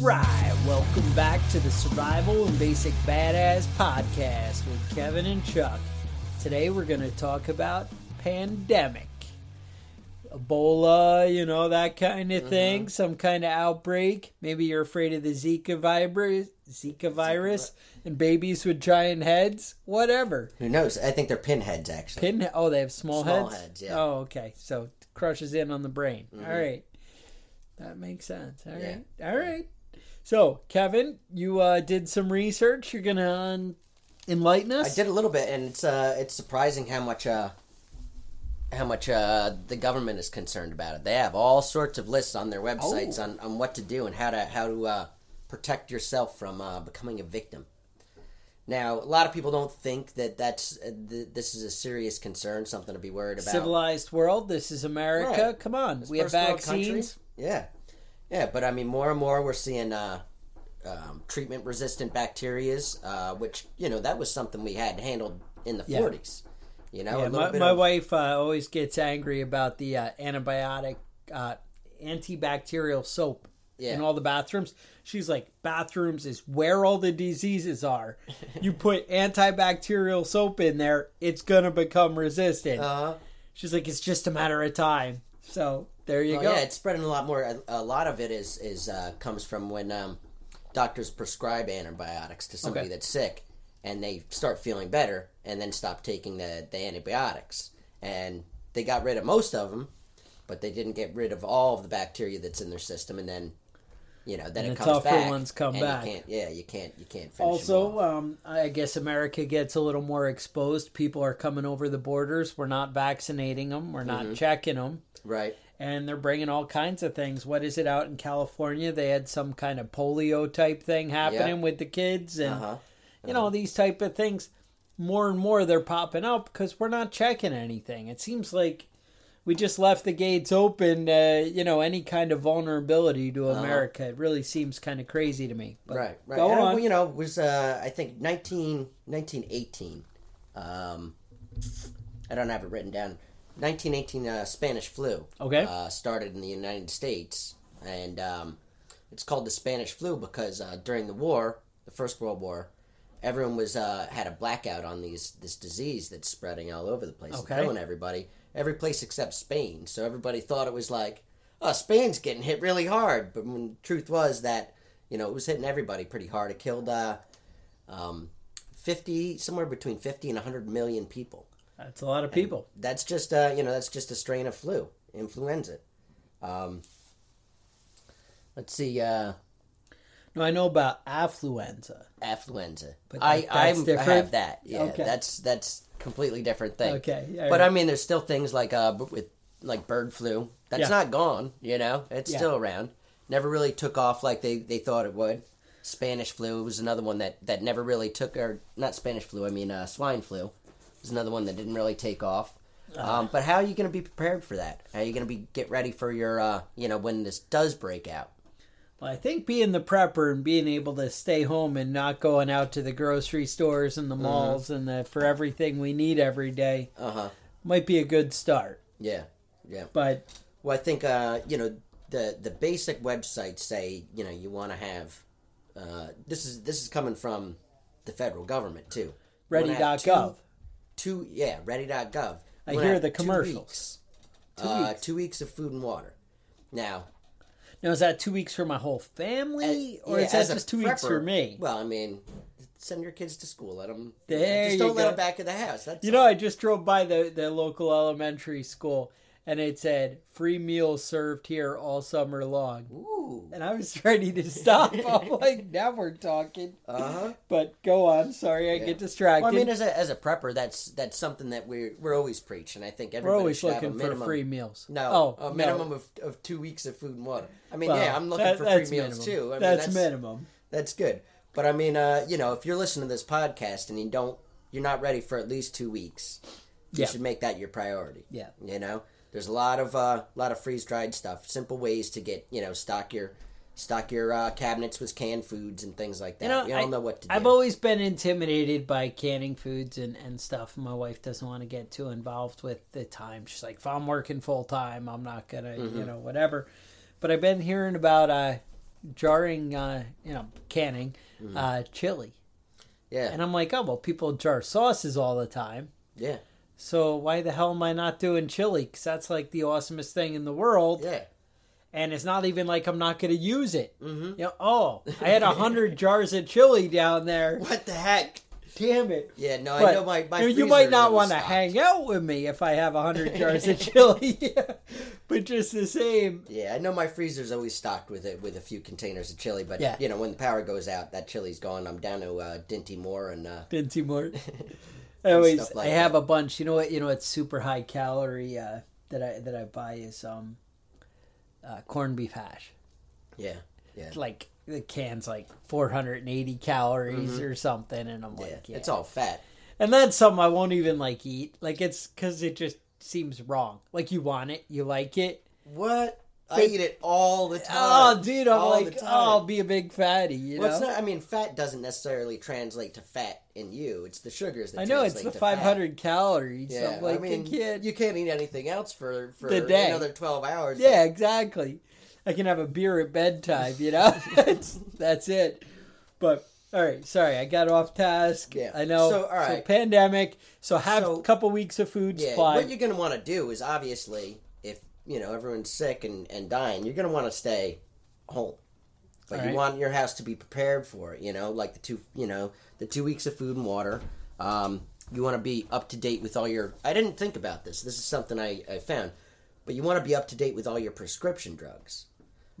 right, welcome back to the Survival and Basic Badass podcast with Kevin and Chuck. Today we're going to talk about pandemic. Ebola, you know, that kind of mm-hmm. thing, some kind of outbreak. Maybe you're afraid of the Zika virus, Zika virus, and babies with giant heads, whatever. Who knows? I think they're pinheads, actually. Pin oh, they have small, Small heads? heads, yeah. Oh, okay. So crushes in on the brain. Mm-hmm. All right. That makes sense. All Yeah. right. All right. So, Kevin, you uh, did some research. You're um, enlighten us? I did a little bit, and it's uh, it's surprising how much uh, how much uh, the government is concerned about it. They have all sorts of lists on their websites Oh. on, on what to do and how to how to uh, protect yourself from uh, becoming a victim. Now, a lot of people don't think that that's uh, th- this is a serious concern, something to be worried about. Civilized world. This is America. Right. Come on. It's we have vaccines. Yeah, yeah, but I mean, more and more we're seeing uh, um, treatment-resistant bacterias, uh, which you know that was something we had handled in the Yeah. forties. You know, a Yeah, little my, bit my of- wife uh, always gets angry about the uh, antibiotic, uh, antibacterial soap Yeah. in all the bathrooms. She's like, bathrooms is where all the diseases are. you put antibacterial soap in there, it's gonna become resistant. Uh-huh. She's like, it's just a matter of time. So there you go. yeah, it's spreading a lot more. A, a lot of it is is uh, comes from when um, doctors prescribe antibiotics to somebody Okay. that's sick, and they start feeling better, and then stop taking the the antibiotics, and they got rid of most of them, but they didn't get rid of all of the bacteria that's in their system, and then. You know, then And it the comes tougher back. ones come and back. You can't, yeah, you can't. You can't. Finish them also, um, I guess America gets a little more exposed. People are coming over the borders. We're not vaccinating them. We're Mm-hmm. not checking them. right? And they're bringing all kinds of things. What is it out in California? They had some kind of polio type thing happening Yeah. with the kids, and Uh huh. you know these type of things. More and more they're popping up because we're not checking anything. It seems like we just left the gates open. Uh, you know, any kind of vulnerability to America. It really seems kind of crazy to me. But right, right. Go And, on. You know, it was uh, I think 19, 1918. Um, I don't have it written down. 1918 uh, Spanish flu. Okay. Uh, started in the United States, and um, it's called the Spanish flu because uh, during the war, the First World War, everyone was uh, had a blackout on these this disease that's spreading all over the place, and Okay. killing everybody. Every place except Spain. So everybody thought it was like, oh, Spain's getting hit really hard. But when the truth was that, you know, it was hitting everybody pretty hard. It killed uh, um, 50, somewhere between 50 and 100 million people. That's a lot of people. That's just, uh, you know, that's just a strain of flu, influenza. Um, let's see, uh, No, I know about affluenza. affluenza. But I, I'm- I have that. Yeah, Okay. that's that's completely different thing. Okay, all but right. I mean, there's still things like uh, with like bird flu. That's Yeah. not gone. You know, it's Yeah. still around. Never really took off like they, they thought it would. Spanish flu was another one that, that never really took, or not Spanish flu. I mean, uh, swine flu was another one that didn't really take off. Ah. Um, but how are you going to be prepared for that? How are you going to be get ready for your, uh, you know, when this does break out? Well, I think being the prepper and being able to stay home and not going out to the grocery stores and the Mm-hmm. malls and the, for everything we need every day Uh huh. might be a good start. Yeah. Yeah. But Well, I think uh, you know the the basic websites say you know you want to have uh, this is this is coming from the federal government too. Ready.gov. Two, two yeah, ready.gov. I You hear the two commercials. weeks, Two uh, weeks. two weeks of food and water. Now, Now, is that two weeks for my whole family, or yeah, is that just two weeks for me? Well, I mean, send your kids to school. Let them. There just don't let go. them back in the house. That's You know. I just drove by the, the local elementary school, and it said free meals served here all summer long. Ooh. And I was ready to stop. I'm like, now we're talking. Uh huh. But go on. Sorry, I Yeah. get distracted. Well, I mean, as a as a prepper, that's that's something that we're we're always preaching. I think we're everybody always should have a looking for free meals. No, oh, a minimum of, of two weeks of food and water. I mean, Well, yeah, I'm looking that- for free meals minimum. too. I mean, that's, that's minimum. That's good. But I mean, uh, you know, if you're listening to this podcast and you don't, you're not ready for at least two weeks, you Yeah. should make that your priority. Yeah. You know, there's a lot of uh, lot of freeze dried stuff. Simple ways to get you know stock your stock your uh, cabinets with canned foods and things like that. You know, you I, know what to do. I've always been intimidated by canning foods and, and stuff. My wife doesn't want to get too involved with the time. She's like, if I'm working full time, I'm not gonna, Mm-hmm. you know, whatever. But I've been hearing about uh, jarring, uh, you know, canning Mm-hmm. uh, chili, Yeah, and I'm like, oh well, people jar sauces all the time. yeah, So why the hell am I not doing chili? Because that's like the awesomest thing in the world, yeah. and it's not even like I'm not going to use it. Mm-hmm. You know, oh, I had a hundred jars of chili down there. What the heck? Damn it! Yeah, no, I know my my. you, you might not want to hang out with me if I have a hundred jars of chili, yeah. but just the same. Yeah, I know my freezer's always stocked with it with a few containers of chili, but Yeah. you know when the power goes out, that chili's gone. I'm down to uh, Dinty Moore and uh, Didn't see more. I always, like I have that. a bunch. You know what? You know what's super high calorie uh, that I that I buy is um, uh, corned beef hash. yeah, It's like the can's like 480 calories Mm-hmm. or something, and I'm yeah, like, yeah. it's all fat. and that's something I won't even like eat. Like it's because it just seems wrong. Like you want it, you like it. What? I eat it all the oh, time. Oh, dude, I'm all like, oh, I'll be a big fatty. You Well, it's know. not, I mean, fat doesn't necessarily translate to fat in you. It's the sugars that I know it's the to fat. 500 calories. Yeah, so like I mean, kid. you can't eat anything else for for The day. another twelve hours. Yeah, exactly. I can have a beer at bedtime, you know? that's, that's it. But, all right, sorry, I got off task. Yeah. I know. So, all right. pandemic. So, have So- a couple weeks of food Yeah, supply. what you're going to want to do is obviously, you know everyone's sick and, and dying, you're going to want to stay home. But you want your house to be prepared for it. You know, like the two, you know, the two weeks of food and water. Um, you want to be up to date with all your. I didn't think about this. This is something I, I found, but you want to be up to date with all your prescription drugs.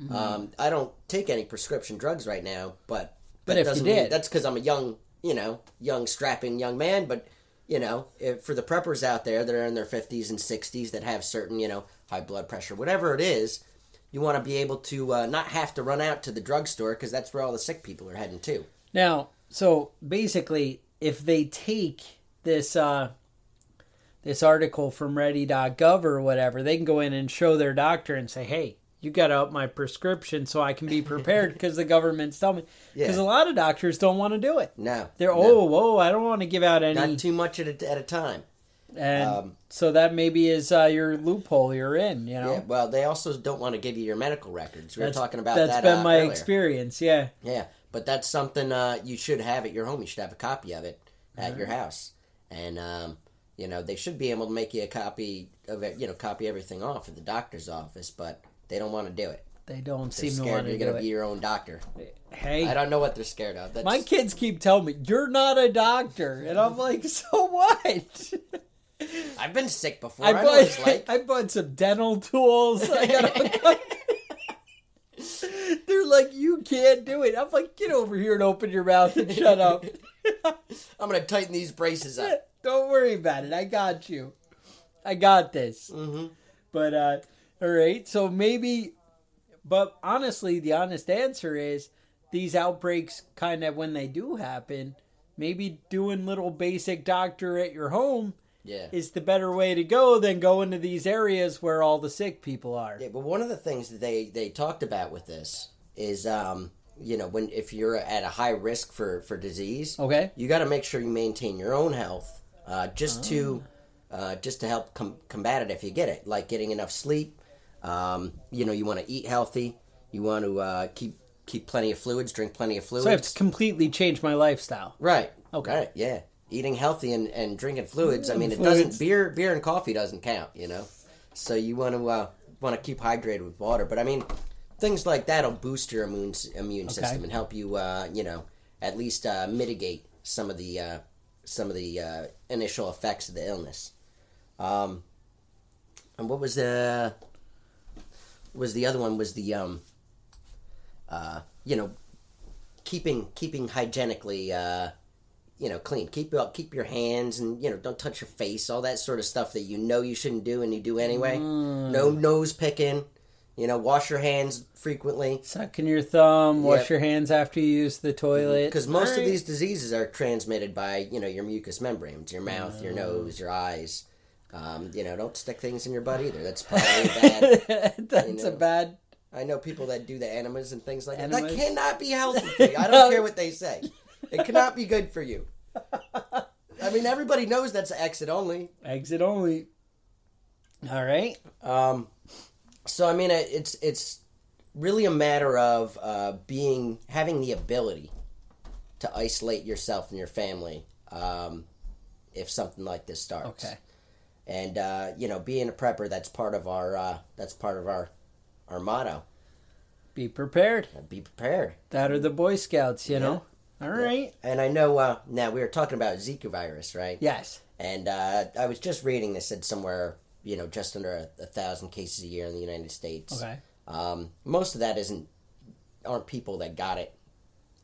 Mm-hmm. Um, I don't take any prescription drugs right now, but But if you doesn't mean- did. that's because I'm a young, you know, young strapping young man. But you know, if, for the preppers out there that are in their 50s and 60s that have certain, you know, high blood pressure, whatever it is, you want to be able to uh, not have to run out to the drugstore because that's where all the sick people are heading to. Now, so basically, if they take this uh, this article from Ready.gov or whatever, they can go in and show their doctor and say, "Hey, you got to up my prescription so I can be prepared because the government's telling me." Because Yeah. a lot of doctors don't want to do it. No, They're no, oh, whoa, I don't want to give out any, not too much at a, at a time. and um, so that maybe is uh, your loophole you're in. You know, Yeah, well, they also don't want to give you your medical records. We were talking about that's that. Has been uh, my earlier. experience. Yeah, Yeah, but that's something uh, you should have at your home. You should have a copy of it at your house, and um, you know they should be able to make you a copy of it. You know, copy everything off at the doctor's office, but they don't want to do it. they don't They're seem to want to do it. you're do going to it. be your own doctor. hey, I don't know what they're scared of. That's, My kids keep telling me, you're not a doctor. And I'm like, so what? I've been sick before. I I, know what it's bought, like. I bought some dental tools. I got They're like, you can't do it. I'm like, get over here and open your mouth and shut up. I'm going to tighten these braces up. Don't worry about it. I got you. I got this. hmm But, uh, all right. So maybe, but honestly, the honest answer is these outbreaks kind of, when they do happen, maybe doing little basic doctor at your home Yeah. is the better way to go than go into these areas where all the sick people are. Yeah, but one of the things that they they talked about with this is, um, you know, when if you're at a high risk for for disease, Okay. you got to make sure you maintain your own health, uh, just to uh, just to help com- combat it if you get it, like getting enough sleep. Um, you know, you want to eat healthy. You want to uh, keep keep plenty of fluids, drink plenty of fluids. So I have to completely change my lifestyle. Right. Okay. Right. Yeah. Eating healthy and, and drinking fluids. I mean, it Fluids. doesn't beer beer and coffee doesn't count. You know, so you want to uh, want to keep hydrated with water. But I mean, things like that'll boost your immune immune system and help you. Uh, you know, at least uh, mitigate some of the uh, some of the uh, initial effects of the illness. Um, and what was the was the other one was the um, uh, you know keeping keeping hygienically uh, you know clean. Keep keep your hands and you know don't touch your face all that sort of stuff that you know you shouldn't do and you do anyway. No nose picking you know wash your hands frequently. Sucking your thumb, wash Yep. your hands after you use the toilet. because most of these diseases are transmitted by you know your mucous membranes your mouth your nose your eyes um, you know don't stick things in your butt either that's probably bad That's you a bad. I know people that do the enemas and things like that. Enemas? That cannot be healthy for you. I don't care what they say. It cannot be good for you. I mean, everybody knows that's exit only. Exit only. All right. Um, so I mean, it's it's really a matter of uh, being having the ability to isolate yourself and your family um, if something like this starts. Okay. And uh, you know, being a prepper, that's part of our uh, that's part of our our motto. Be prepared. Be prepared. That are the Boy Scouts, you know. All right. And I know uh, now we were talking about Zika virus, right? Yes. And uh, I was just reading this said somewhere, you know, just under a, a thousand cases a year in the United States. Okay. Um, most of that isn't aren't people that got it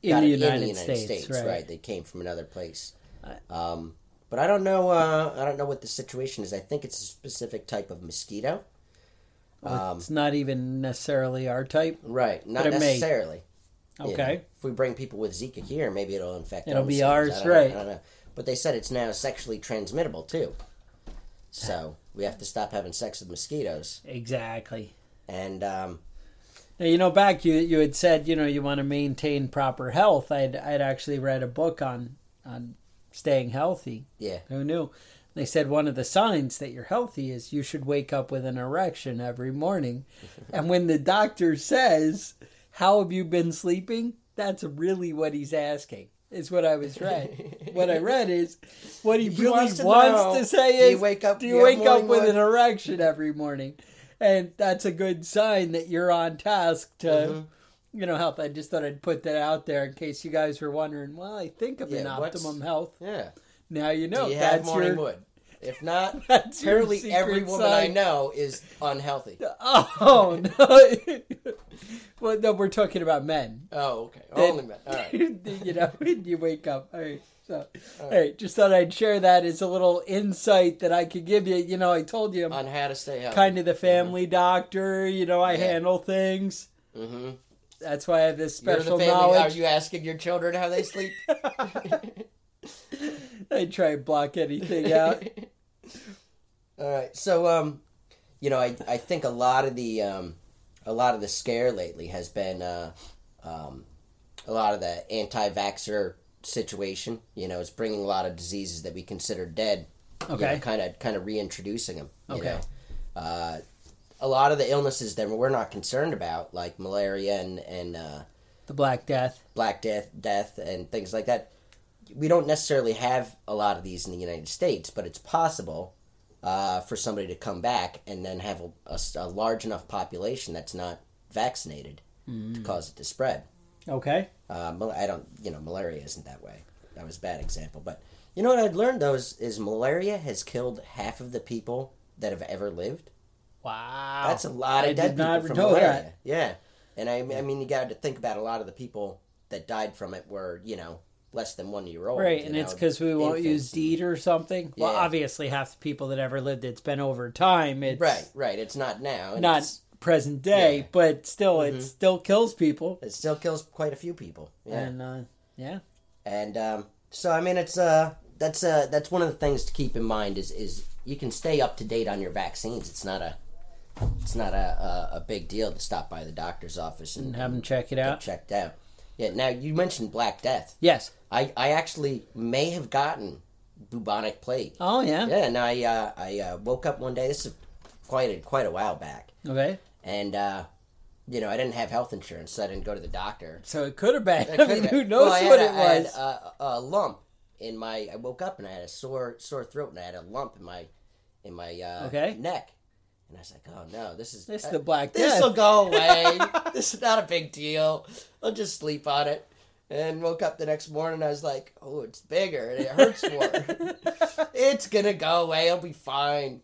In the, it United States, right. right? They came from another place. Um, but I don't know. Uh, I don't know what the situation is. I think it's a specific type of mosquito. Um, it's not even necessarily our type. right, not it may. necessarily. you Okay. know. if we bring people with Zika here, maybe it'll infect. It'll be ours. Right. I don't know. But they said it's now sexually transmittable too. So we have to stop having sex with mosquitoes. Exactly. And um, Now, you know, back you you had said you know you want to maintain proper health. I'd I'd actually read a book on on staying healthy. yeah, Who knew? They said one of the signs that you're healthy is you should wake up with an erection every morning. and when the doctor says, "How have you been sleeping?" that's really what he's asking. Is what I was read. what I read is what he, He really wants wants to to, know, say do you is wake up- do you wake up with wood? an erection every morning? And that's a good sign that you're on task to Mhm. You know health. I just thought I'd put that out there in case you guys were wondering, well, I think I'm Yeah, what's- optimum health. yeah. Now you know Do you have that's morning your wood? If not, apparently every woman I know is unhealthy. Oh no! well, no, we're talking about men. Oh, okay. Then- Only men. All right. you know, when you wake up. All right. So, all right. Just thought I'd share that as a little insight that I could give you. You know, I told you I'm On how to stay healthy. kind of the family doctor. You know, I Yeah. handle things. Mm-hmm. That's why I have this special family. Are you asking your children how they sleep? I try and block anything out. All right. So, um, you know, I I think a lot of the um, a lot of the scare lately has been uh, um, a lot of the anti-vaxxer situation. You know, it's bringing a lot of diseases that we consider dead. Okay. kind of kind of reintroducing them. You Okay. know? uh, a lot of the illnesses that we're not concerned about, like malaria and and uh, The Black Death. Black Death, death, and things like that. We don't necessarily have a lot of these in the United States, but it's possible uh, for somebody to come back and then have a large enough population that's not vaccinated to cause it to spread. Okay. Uh, I don't, you know, malaria isn't that way. That was a bad example, but you know what I'd learned though is, is malaria has killed half of the people that have ever lived. Wow. That's a lot of I dead people from know malaria. that. Yeah, and I, I mean, you got to think about a lot of the people that died from it were, you know, less than one year old. Right, and it's because we won't use deed or something. Well, obviously, half the people that ever lived, it's been over time. It's Right, right. It's not now. not present day, Yeah. but still, Mhm. it still kills people. It still kills quite a few people. Yeah, And uh, yeah, and um, so I mean, it's uh, that's uh, that's one of the things to keep in mind is is you can stay up to date on your vaccines. It's not a it's not a a, a big deal to stop by the doctor's office and, and have them check it get out. checked out. Yeah. Now you mentioned Black Death. Yes. I, I actually may have gotten bubonic plague. Oh yeah. Yeah, and I uh, I uh, woke up one day. This is quite a, quite a while back, Okay. and uh, you know I didn't have health insurance, so I didn't go to the doctor. So it could have been. I mean, who knows Well, what it a- I had was? a, a lump in my. I woke up and I had a sore sore throat, and I had a lump in my in my uh, Okay. neck. And I was like, "Oh no, this is This uh, the Black this Death. will go away. this is not a big deal. I'll just sleep on it." And woke up the next morning. I was like, "Oh, it's bigger and it hurts more. it's gonna go away. I'll be fine."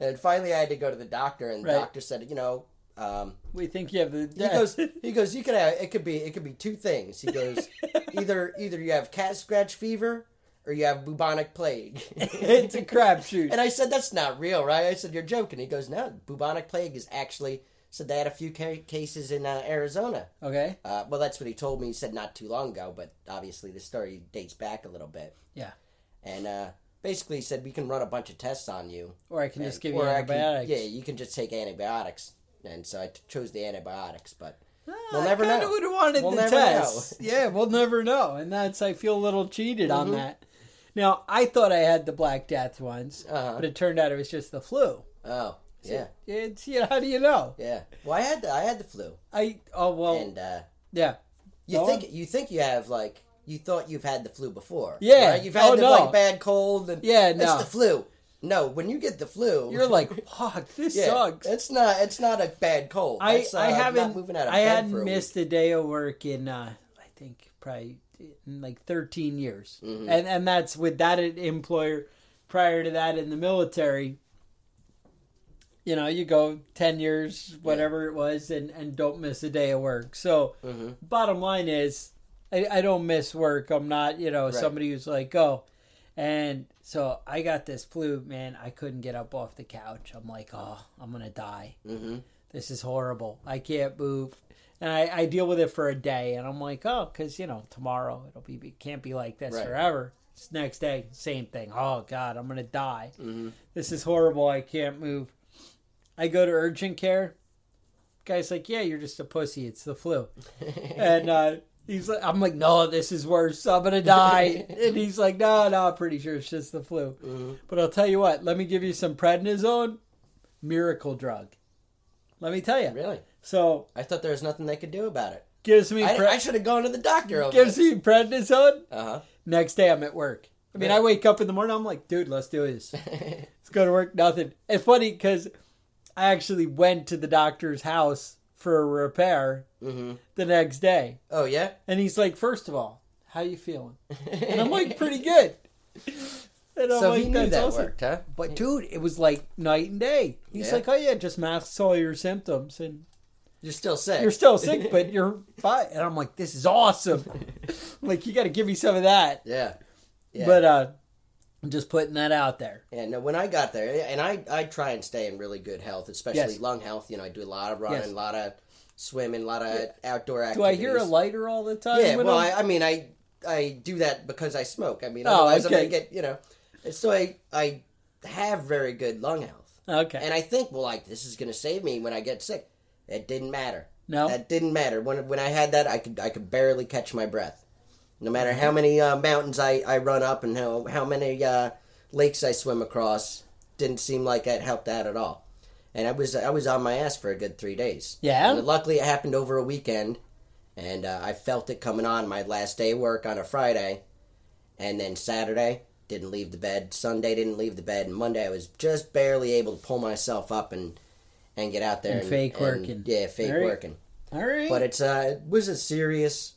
And finally, I had to go to the doctor, and the Right. doctor said, "You know." Um, we think you have the. he goes, he goes. You could have. It could be. It could be two things. He goes, either either you have cat scratch fever or you have bubonic plague. it's a crapshoot. and I said, that's not real, right? I said, you're joking. He goes, no, bubonic plague is actually. Said they had a few ca- cases in uh, Arizona. Okay. Uh, well, that's what he told me. He said not too long ago, but obviously the story dates back a little bit. Yeah. And uh, basically, he said we can run a bunch of tests on you, Or I can just give you I can- antibiotics. yeah, you can just take antibiotics. And so I t- chose the antibiotics, but Ah, We'll never I know. would have wanted We'll the test. Yeah, we'll never know, and that's I feel a little cheated on Mhm. that. Now I thought I had the Black Death once, uh but it turned out it was just the flu. oh, Yeah. It's you know how do you know? Yeah. Well, I had the, I had the flu, I oh well and uh, yeah. you think you think you have like you thought you've had the flu before. Yeah. right? You've had Oh, the no. like bad cold and Yeah, it's the flu. No, when you get the flu, You're like fuck this yeah, sucks. It's not it's not a bad cold. I uh, I haven't moving out of I hadn't a missed week. a day of work in uh I think probably in like 13 years. Mhm. And and that's with that employer prior to that in the military. You know, you go 10 years whatever it was and and don't miss a day of work. So, Mhm. bottom line is I, I don't miss work. I'm not, you know, Right. somebody who's like, oh. And so I got this flu, man. I couldn't get up off the couch. I'm like, oh, I'm going to die Mhm. this is horrible. I can't move. And I, I deal with it for a day, and I'm like, oh, because you know tomorrow it'll be it can't be like this Right. forever. It's next day, same thing. Oh God, I'm gonna die. Mhm. This is horrible. I can't move. I go to urgent care. Guy's like, yeah, you're just a pussy. It's the flu. And uh, he's like, I'm like, no, this is worse. I'm gonna die. and he's like, no, no, I'm pretty sure it's just the flu. Mhm. But I'll tell you what. Let me give you some prednisone, miracle drug. Let me tell you. Really? So I thought there was nothing they could do about it. gives me I, pre- I should have gone to the doctor gives this. me prednisone. Uh huh. Next day I'm at work. I mean, Yeah. I wake up in the morning. I'm like, dude, let's do this. Let's go to work. Nothing. It's funny because I actually went to the doctor's house for a repair hmm the next day, Oh yeah. and he's like, first of all, how you feeling? And I'm like, pretty good. And I'm so like, he knew that awesome." worked, huh? But dude, it was like night and day. He's Yeah. like, oh yeah, just masks all your symptoms and You're still sick. you're still sick, but you're fine. And I'm like, this is awesome. Like, you got to give me some of that. yeah. Yeah. But uh, I'm just putting that out there. Yeah, no, when I got there, and I, I try and stay in really good health, especially Yes. lung health. You know, I do a lot of running, Yes. a lot of swimming, a lot of outdoor Do. I hear a lighter all the time? Yeah, well, I, I mean, I I do that because I smoke. I mean, Oh, I'm okay. gonna get you know. So I I have very good lung health, okay. and I think well, like this is gonna save me when I get sick. It didn't matter. no, That didn't matter when when I had that. I could I could barely catch my breath. No matter how many uh, mountains I, I run up and how how many uh, lakes I swim across, didn't seem like that helped out at all. And I was I was on my ass for a good three days. Yeah? And luckily, it happened over a weekend, and uh, I felt it coming on my last day of work on a Friday, and then Saturday didn't leave the bed. Sunday didn't leave the bed, and Monday I was just barely able to pull myself up and and get out there And fake working. Yeah, fake All right. working. all right. But it's uh, it was a serious.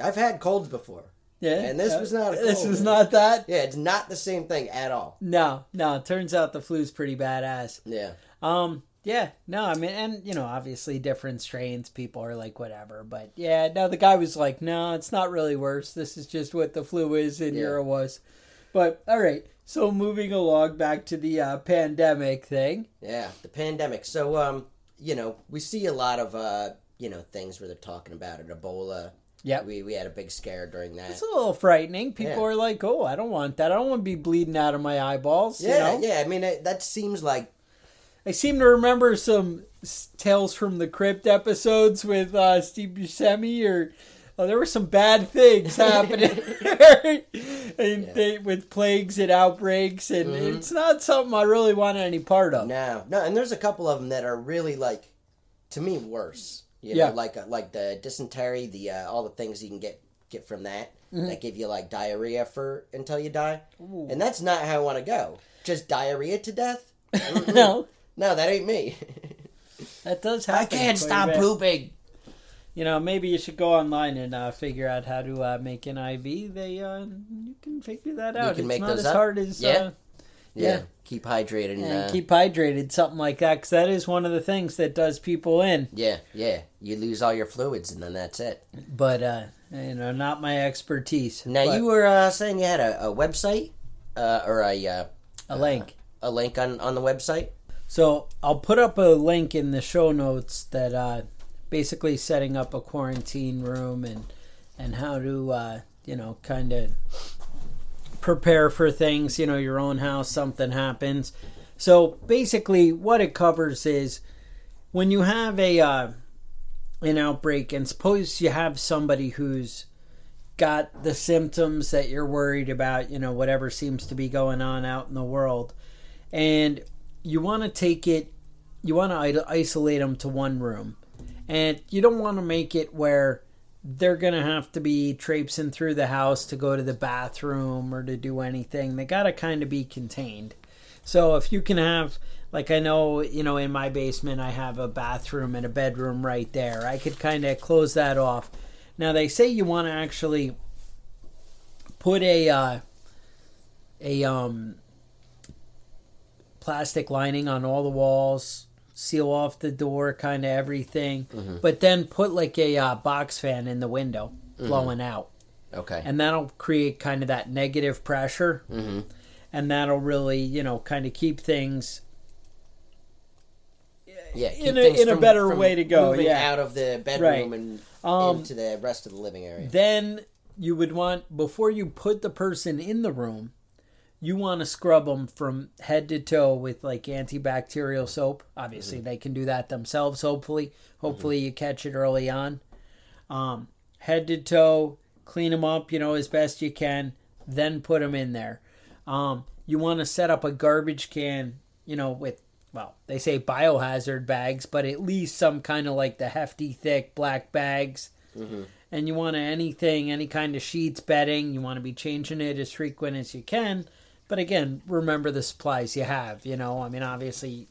I've had colds before. yeah, and this was not a This cold, was man. not that. Yeah, it's not the same thing at all. No, no. It turns out the flu's pretty badass. Yeah, Um, yeah, no, I mean, and you know, obviously different strains. People are like whatever, but yeah, no. The guy was like, no, it's not really worse. This is just what the flu is and Yeah. Euro was. But all right, so moving along back to the uh, pandemic thing. yeah, the pandemic. So um, you know, we see a lot of uh, you know, things where they're talking about it. Ebola. Yeah, We we had a big scare during that. It's a little frightening. People Yeah. are like, "Oh, I don't want that. I don't want to be bleeding out of my eyeballs." Yeah, you know? yeah. I mean, it, that seems like I seem to remember some Tales from the Crypt episodes with uh, Steve Buscemi, or oh, there were some bad things happening, and Yeah. they, with plagues and outbreaks, and Mhm. it's not something I really want any part of. no, no. And there's a couple of them that are really like, to me, worse. You Yeah. know, like uh, like the dysentery, the uh, all the things you can get get from that Mhm. that give you like diarrhea for until you die. Ooh. And that's not how I want to go. Just diarrhea to death? No, No, that ain't me. that does happen. I can't stop bit. pooping. You know, maybe you should go online and uh, figure out how to uh, make an IV. They, uh, you can figure that out. can it's make not those as up? hard as Yeah. uh, Yeah. Yeah. Keep hydrated and, uh, keep hydrated, something like that, because that is one of the things that does people in. yeah, yeah. You lose all your fluids and then that's it. But uh, you know, not my expertise. Now But you were uh, saying you had a, a website uh, or a uh, a link. a link on on the website. So I'll put up a link in the show notes that uh, basically setting up a quarantine room and and how to uh, you know kind of prepare for things. You know, your own house, something happens. So basically, what it covers is when you have a uh, an outbreak, and suppose you have somebody who's got the symptoms that you're worried about. You know, whatever seems to be going on out in the world, and you want to take it you want to isolate them to one room, and you don't want to make it where they're gonna have to be traipsing through the house to go to the bathroom or to do anything. They gotta kind of be contained. So if you can have like I know, you know, in my basement I have a bathroom and a bedroom right there. I could kind of close that off. Now they say you want to actually put a uh, a um plastic lining on all the walls, seal off the door, kind of everything, Mm-hmm. but then put like a uh, box fan in the window blowing out, Okay. and that'll create kind of that negative pressure, mm-hmm. and that'll really you know kind of keep things Yeah. in a- in a better way to go, yeah. out of the bedroom Right. and Um, into the rest of the living area. then you would want before you put the person in the room you want to scrub them from head to toe with like antibacterial soap. Obviously they can do that themselves hopefully. Hopefully you catch it early on. Um, head to toe clean them up you know as best you can then put them in there. Um, you want to set up a garbage can you know with well they say biohazard bags but at least some kind of like the hefty thick black bags. And you want to anything, any kind of sheets, bedding, you want to be changing it as frequent as you can. But again, remember the supplies you have. You know, I mean, obviously,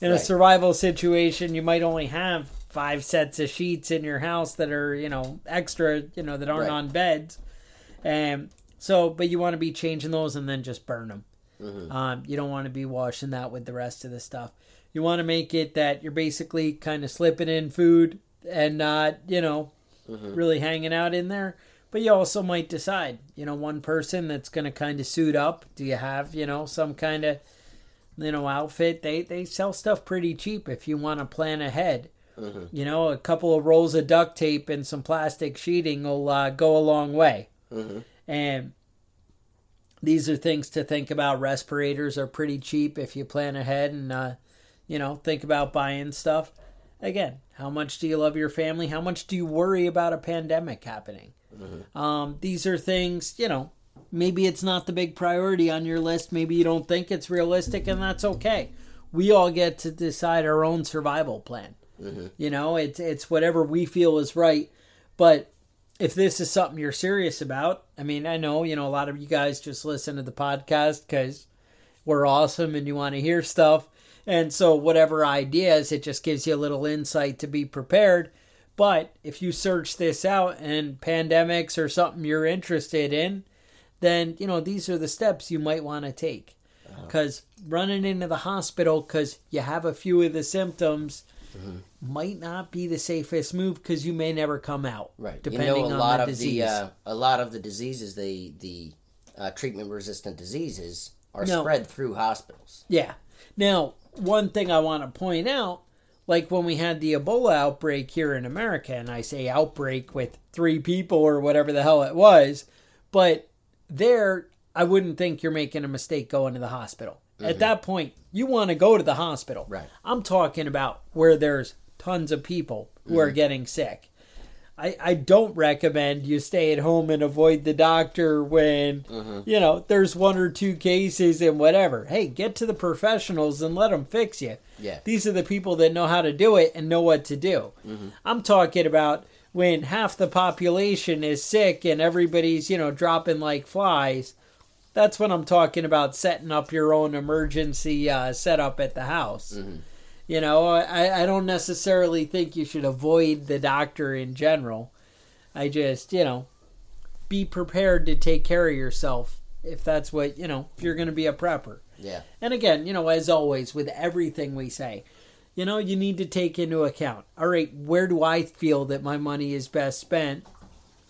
in a survival situation, you might only have five sets of sheets in your house that are, you know, extra, you know, that aren't Right. on beds. And so, but you want to be changing those and then just burn them. Mm-hmm. Um, you don't want to be washing that with the rest of the stuff. You want to make it that you're basically kind of slipping in food and not, you know, Mm-hmm. really hanging out in there. But you also might decide, you know, one person that's going to kind of suit up. Do you have, you know, some kind of, you know, outfit? They they sell stuff pretty cheap if you want to plan ahead. Mm-hmm. You know, a couple of rolls of duct tape and some plastic sheeting will uh, go a long way. Mm-hmm. And these are things to think about. Respirators are pretty cheap if you plan ahead and, uh, you know, think about buying stuff. Again, how much do you love your family? How much do you worry about a pandemic happening? Um, these are things, you know, maybe it's not the big priority on your list. Maybe you don't think it's realistic, and that's okay. We all get to decide our own survival plan. You know, it's it's whatever we feel is right. But if this is something you're serious about, I mean, I know you know a lot of you guys just listen to the podcast because we're awesome and you want to hear stuff. And so, whatever ideas, it just gives you a little insight to be prepared. But if you search this out and pandemics or something you're interested in, then, you know, these are the steps you might want to take. Because running into the hospital because you have a few of the symptoms might not be the safest move because you may never come out. Right. Depending you know, a on lot the of disease. the uh, a lot of the diseases, the the uh, treatment resistant diseases, are No. spread through hospitals. Yeah. Now, one thing I want to point out, like when we had the Ebola outbreak here in America, and I say outbreak with three people or whatever the hell it was, but there, I wouldn't think you're making a mistake going to the hospital. At mm-hmm. that point, you want to go to the hospital. Right. I'm talking about where there's tons of people who are mm-hmm. getting sick. I, I don't recommend you stay at home and avoid the doctor when mm-hmm. you know there's one or two cases and whatever. Hey, get to the professionals and let them fix you. Yeah. These are the people that know how to do it and know what to do. Mm-hmm. I'm talking about when half the population is sick and everybody's, you know, dropping like flies. That's when I'm talking about setting up your own emergency uh, setup at the house. Mm-hmm. You know, I, I don't necessarily think you should avoid the doctor in general. I just, you know, be prepared to take care of yourself if that's what, you know, if you're going to be a prepper. Yeah. And again, you know, as always, with everything we say, you know, you need to take into account, all right, where do I feel that my money is best spent?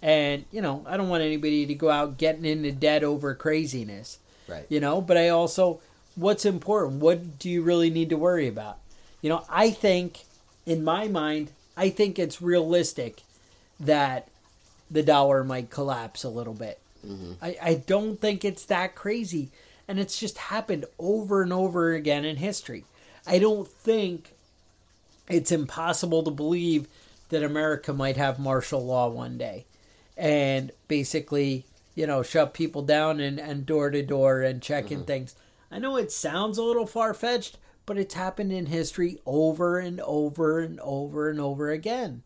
And, you know, I don't want anybody to go out getting into debt over craziness, Right. you know, but I also, what's important? What do you really need to worry about? You know, I think, in my mind, I think it's realistic that the dollar might collapse a little bit. Mm-hmm. I, I don't think it's that crazy. And it's just happened over and over again in history. I don't think it's impossible to believe that America might have martial law one day and basically, you know, shut people down and, and door to door and checking mm-hmm. things. I know it sounds a little far fetched, but it's happened in history over and over and over and over again.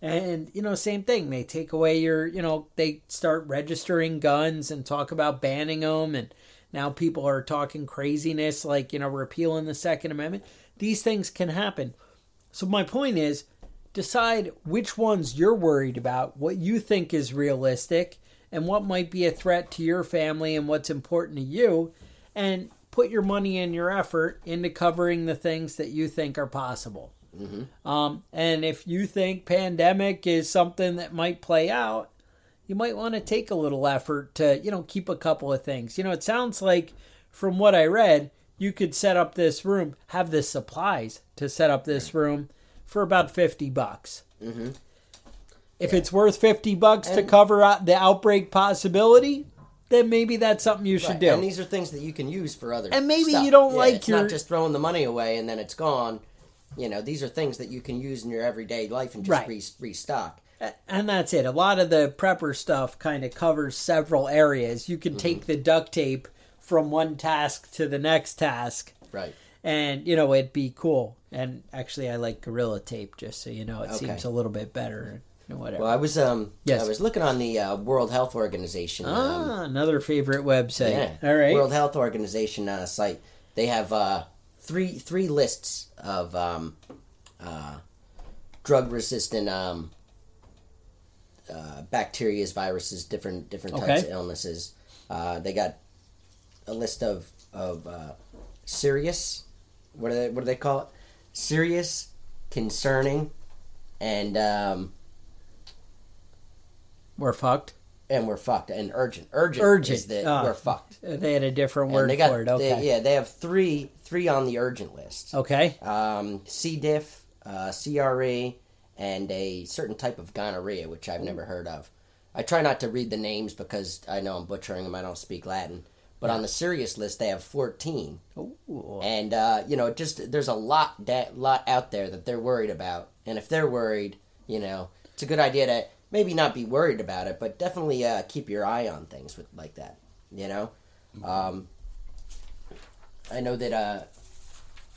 And, you know, same thing. They take away your, you know, they start registering guns and talk about banning them. And now people are talking craziness like, you know, repealing the Second Amendment. These things can happen. So, my point is decide which ones you're worried about, what you think is realistic, and what might be a threat to your family and what's important to you. And put your money and your effort into covering the things that you think are possible. Mm-hmm. Um, and if you think pandemic is something that might play out, you might want to take a little effort to, you know, keep a couple of things. You know, it sounds like from what I read, you could set up this room, have the supplies to set up this room for about 50 bucks. Mm-hmm. If yeah. it's worth 50 bucks and to cover out the outbreak possibility, then maybe that's something you should right. do. And these are things that you can use for other. And maybe stuff. you don't yeah, like it's your. not just throwing the money away and then it's gone. You know, these are things that you can use in your everyday life and just right. re- restock. And that's it. A lot of the prepper stuff kind of covers several areas. You can mm-hmm. take the duct tape from one task to the next task. Right. And, you know, it'd be cool. And actually, I like Gorilla Tape, just so you know. It okay. seems a little bit better whatever. Well, I was um yes. I was looking on the uh, World Health Organization. Ah, um, another favorite website. Yeah, All right. World Health Organization uh, site. They have uh, three three lists of um, uh, drug resistant um, uh, bacteria, viruses, different different types okay. of illnesses. Uh, they got a list of of uh, serious. What do they what do they call it? Serious, concerning, and um, we're fucked. And we're fucked. And urgent. Urgent. Urgent. Is that oh, we're fucked. They had a different word got, for it. Okay. They, yeah, they have three three on the urgent list. Okay. Um, C. diff, uh, CRE, and a certain type of gonorrhea, which I've never heard of. I try not to read the names because I know I'm butchering them. I don't speak Latin. But yeah. on the serious list, they have 14. Ooh. And, uh, you know, just there's a lot, that, lot out there that they're worried about. And if they're worried, you know, it's a good idea to maybe not be worried about it, but definitely uh, keep your eye on things with like that. You know, mm-hmm. um, I know that uh,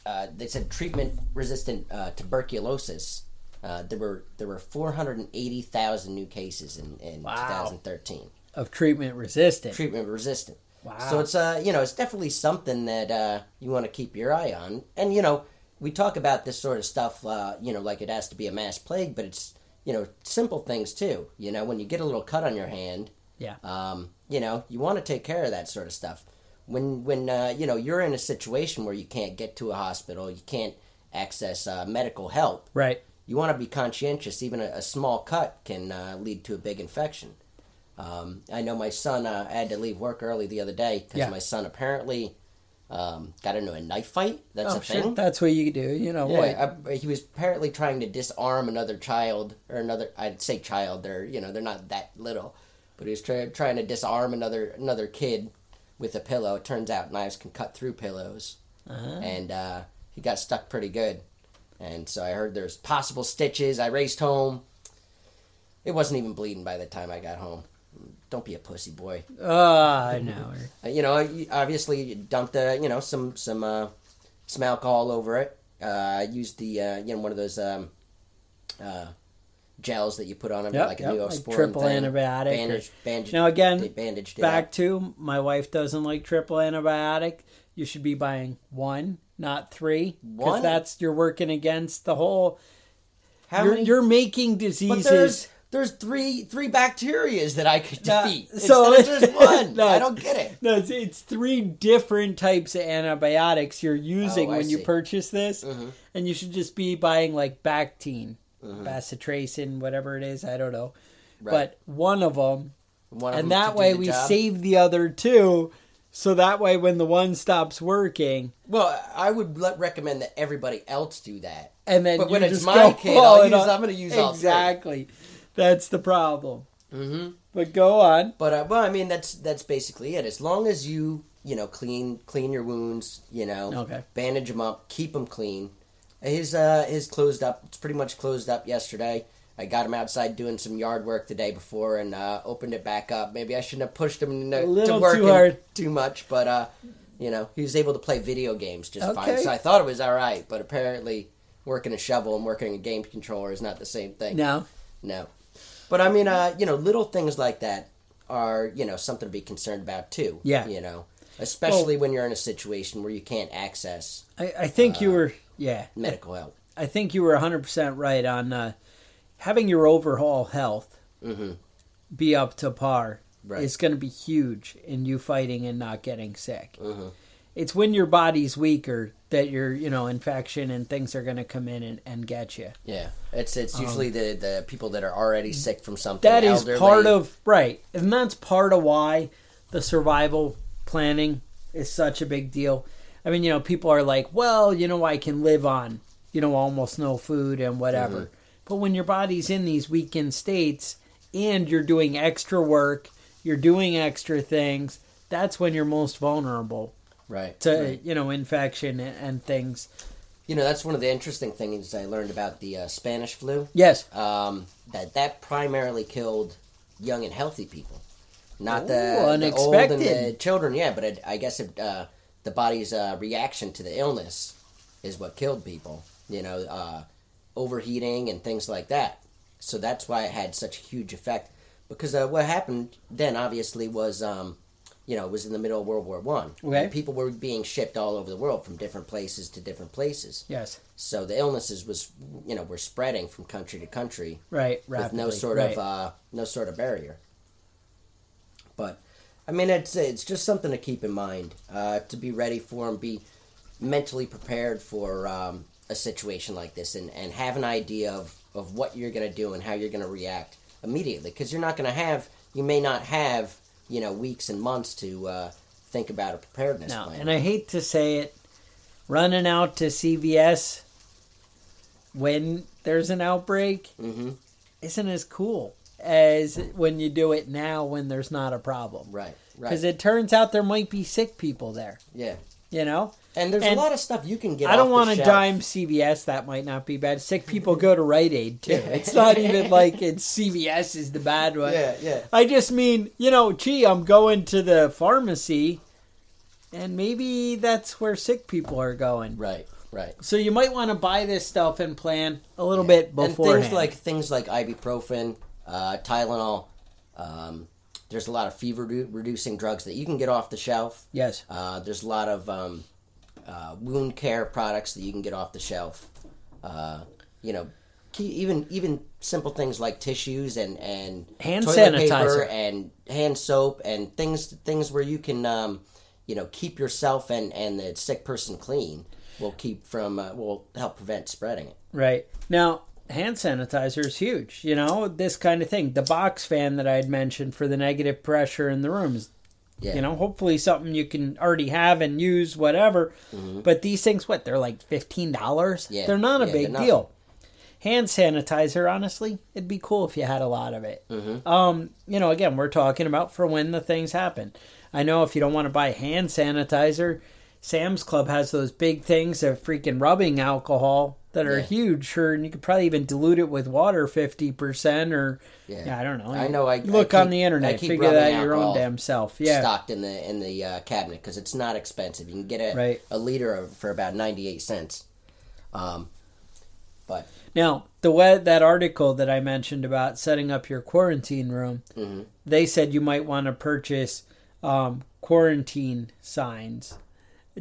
uh, they said treatment resistant uh, tuberculosis. Uh, there were there were four hundred and eighty thousand new cases in in wow. 2013 of treatment resistant. Treatment resistant. Wow. So it's uh you know it's definitely something that uh, you want to keep your eye on, and you know we talk about this sort of stuff uh, you know like it has to be a mass plague, but it's you know, simple things too. You know, when you get a little cut on your hand, yeah, um, you know, you want to take care of that sort of stuff. When when uh, you know you're in a situation where you can't get to a hospital, you can't access uh, medical help, right? You want to be conscientious. Even a, a small cut can uh, lead to a big infection. Um, I know my son. Uh, I had to leave work early the other day because yeah. my son apparently um, got into a knife fight. That's oh, a thing. Shit. That's what you do. You know yeah, I, he was apparently trying to disarm another child or another. I'd say child. They're you know they're not that little, but he was try, trying to disarm another another kid with a pillow. It turns out knives can cut through pillows, uh-huh. and uh, he got stuck pretty good. And so I heard there's possible stitches. I raced home. It wasn't even bleeding by the time I got home don't be a pussy boy. Uh, I know. Uh, you know, obviously you dumped uh, you know some some uh, some alcohol over it. Uh, I used the uh, you know one of those um, uh, gels that you put on it, yep, like yep, a Neosporin like triple thing. antibiotic. Bandage, bandage, now again, bandaged back to my wife doesn't like triple antibiotic. You should be buying one, not three, because that's you're working against the whole. How you're, many? you're making diseases there's three three bacterias that I could defeat so instead of just one. no, I don't get it. No, it's, it's, three different types of antibiotics you're using oh, when see. you purchase this, mm-hmm. and you should just be buying like Bactine, mm-hmm. bacitracin, whatever it is. I don't know, right. but one of them, one of and them that way we job. save the other two. So that way, when the one stops working, well, I would recommend that everybody else do that. And then, but when it's my kid, I'll use, I'm going to use exactly. That's the problem. Mm-hmm. But go on. But uh, well, I mean, that's that's basically it. As long as you you know clean clean your wounds, you know, okay. bandage them up, keep them clean. His uh his closed up. It's pretty much closed up yesterday. I got him outside doing some yard work the day before and uh, opened it back up. Maybe I shouldn't have pushed him a to work too hard, too much, but uh, You know, he was able to play video games just fine. So I thought it was all right, but apparently working a shovel and working a game controller is not the same thing. No. No. But I mean, uh, you know, little things like that are, you know, something to be concerned about too. Yeah. You know, especially when you're in a situation where you can't access I, I think you were yeah. medical help. I think you were 100% right on uh, having your overall health hmm be up to par Right. is going to be huge in you fighting and not getting sick. hmm It's when your body's weaker that your, you know, infection and things are going to come in and, and get you. Yeah. It's it's usually the, the people that are already sick from something. Um, That is elderly. part of right, and that's part of why the survival planning is such a big deal. I mean, you know, people are like, "Well, you know, I can live on, you know, almost no food and whatever." Mm-hmm. But when your body's in these weakened states and you're doing extra work, you're doing extra things, that's when you're most vulnerable right. to, right. you know, infection and, and things. You know, that's one of the interesting things I learned about the uh, Spanish flu. Yes. Um, that that primarily killed young and healthy people, not Ooh, the, the old and the children. Yeah, but it, I guess it, uh, the body's uh, reaction to the illness is what killed people. You know, uh, overheating and things like that. So that's why it had such a huge effect. Because uh, what happened then, obviously, was um, you know, it was in the middle of World War One. Okay. And people were being shipped all over the world from different places to different places. Yes. So the illnesses was, you know, were spreading from country to country Right. with no sort right. of uh, no sort of barrier. But I mean, it's it's just something to keep in mind uh, to be ready for and be mentally prepared for um, a situation like this, and, and have an idea of, of what you're going to do and how you're going to react immediately, because you're not going to have you may not have you know weeks and months to uh, think about a preparedness No, plan. and I hate to say it, running out to CVS when there's an outbreak hmm isn't as cool as when you do it now when there's not a problem. Right, right, Because it turns out there might be sick people there. yeah. You know, And there's And a lot of stuff you can get. I don't want to dime CVS. That might not be bad. Sick people go to Rite Aid too. It's not even like it's CVS is the bad one. Yeah, yeah. I just mean, you know, gee, I'm going to the pharmacy, and maybe that's where sick people are going. Right, right. So you might want to buy this stuff and plan a little Yeah. bit beforehand. And things like things like ibuprofen, uh, Tylenol. Um, there's a lot of fever redu- reducing drugs that you can get off the shelf. yes, Uh, there's a lot of um, uh, wound care products that you can get off the shelf. Uh, you know, key, even even simple things like tissues and and Hand sanitizer. and hand soap and things things where you can um, you know keep yourself and and the sick person clean will keep from uh, will help prevent spreading it. right now. Hand sanitizer is huge. You know this kind of thing. The box fan that I had mentioned for the negative pressure in the rooms. Yeah. You know, hopefully something you can already have and use, whatever. But these things, what they're like fifteen dollars. Mm-hmm. Yeah, they're not a yeah, big deal. Hand sanitizer, honestly, it'd be cool if you had a lot of it. Mhm. Um, you know, again, we're talking about for when the things happen. I know if you don't want to buy hand sanitizer, Sam's Club has those big things of freaking rubbing alcohol that are Yeah. huge. Sure, and you could probably even dilute it with water fifty percent, or Yeah. yeah. I don't know. I know, I- look I on keep- the I internet, keep figure that your own damn self. Yeah, stocked in the in the uh, cabinet because it's not expensive. You can get a Right. a liter of, for about ninety eight cents. Um, but Now, the way, that article that I mentioned about setting up your quarantine room, mhm. they said you might want to purchase um, quarantine signs.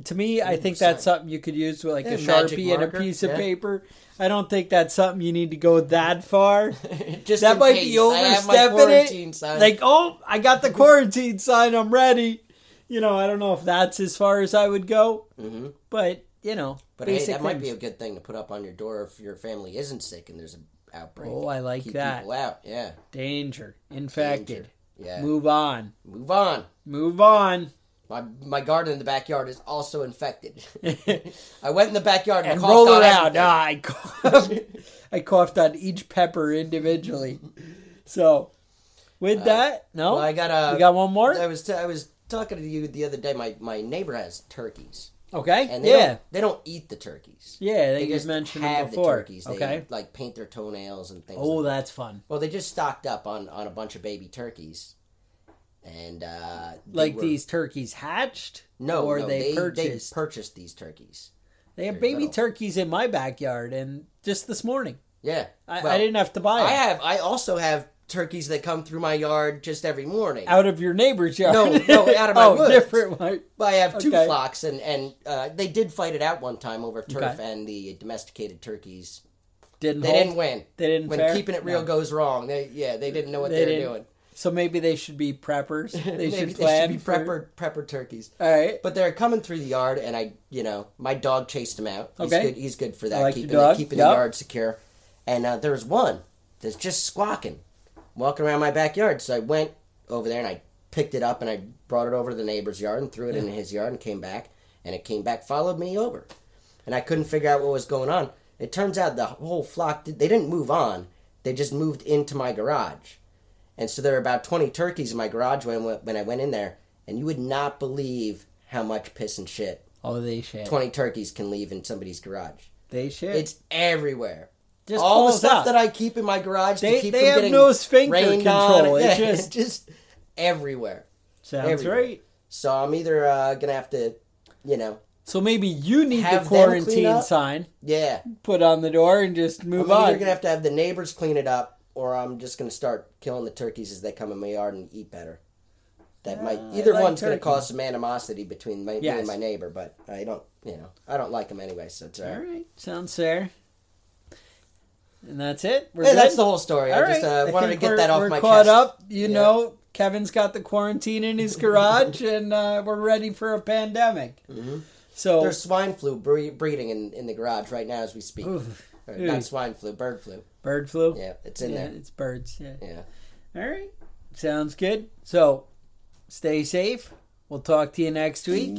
To me, I think that's something you could use with like a magic sharpie and a piece of yeah. paper. I don't think that's something you need to go that far. just That might case, be I have my overstepping it. sign. like, oh, I got the quarantine sign. I'm ready. You know, I don't know if that's as far as I would go, hmm but you know, But hey, that might be a good thing to put up on your door if your family isn't sick and there's an outbreak. Oh, I like Keep that. people out. Yeah, danger, infected. Danger. yeah. Move on. Move on. Move on. My my garden in the backyard is also infected. I went in the backyard and, and coughed roll on around. I coughed. I coughed on each pepper individually. So, with uh, that, no, Well, I got a. you got one more. I was t- I was talking to you the other day. My my neighbor has turkeys, Okay, and they yeah, don't, they don't eat the turkeys. yeah. They, They just mentioned it have before. the turkeys. They okay. like paint their toenails and things. Oh, like that's fun. Well, they just stocked up on on a bunch of baby turkeys, and uh, Like were- these turkeys hatched? No, or no, they, they purchased? they purchased these turkeys. They have baby little. turkeys in my backyard, and just this morning, Yeah, I, Well, I didn't have to buy Them. I have. I also have turkeys that come through my yard just every morning. out of your neighbor's yard. No, no, out of my oh, woods. different one. I have two Okay. flocks, and and uh, they did fight it out one time over turf Okay. and the domesticated turkeys. Didn't They hold. didn't win. They didn't When fare? keeping it real No. goes wrong, they yeah they didn't know what They they, were doing. So maybe they should be preppers. They should they should be for- prepper prepper turkeys. All right. But they're coming through the yard, and I, you know, my dog chased them out. He's Okay. good. He's good for that, like keeping the, keeping Yup. the yard secure. And uh, there was one that's just squawking, walking around my backyard. So I went over there and I picked it up and I brought it over to the neighbor's yard and threw it in his yard and came back. And it came back, followed me over, and I couldn't figure out what was going on. It turns out the whole flock did- they didn't move on; they just moved into my garage. And so there were about 20 turkeys in my garage when, when I went in there, and you would not believe how much piss and shit Oh, they shit. 20 turkeys can leave in somebody's garage. They shit. It's everywhere. just All the stuff out. that I keep in my garage They- to keep they from have no sphincter control. on. It Yeah, just- just everywhere. Sounds everywhere. right. So I'm either uh, gonna have to, you know, So maybe you need the quarantine sign yeah. put on the door and just move I'm on. either gonna have to have the neighbors clean it up, or I'm just gonna start killing the turkeys as they come in my yard and eat better. That might Uh, either like one's gonna cause some animosity between my, me and my neighbor, but I don't, you know, I don't like them anyway, so it's All alright. right, sounds fair. And that's it. We're Hey, good? that's the whole story. All I just uh, I wanted to get that off we're my caught chest. up. You Yeah. know, Kevin's got the quarantine in his garage, and uh, we're ready for a pandemic. Mhm. So There's swine flu bre- breeding in, in the garage right now as we speak. Oof. not swine flu, bird flu. Bird flu? Yeah, it's in yeah, there. It's birds, yeah. Yeah. All right. Sounds good. So stay safe. We'll talk to you next week.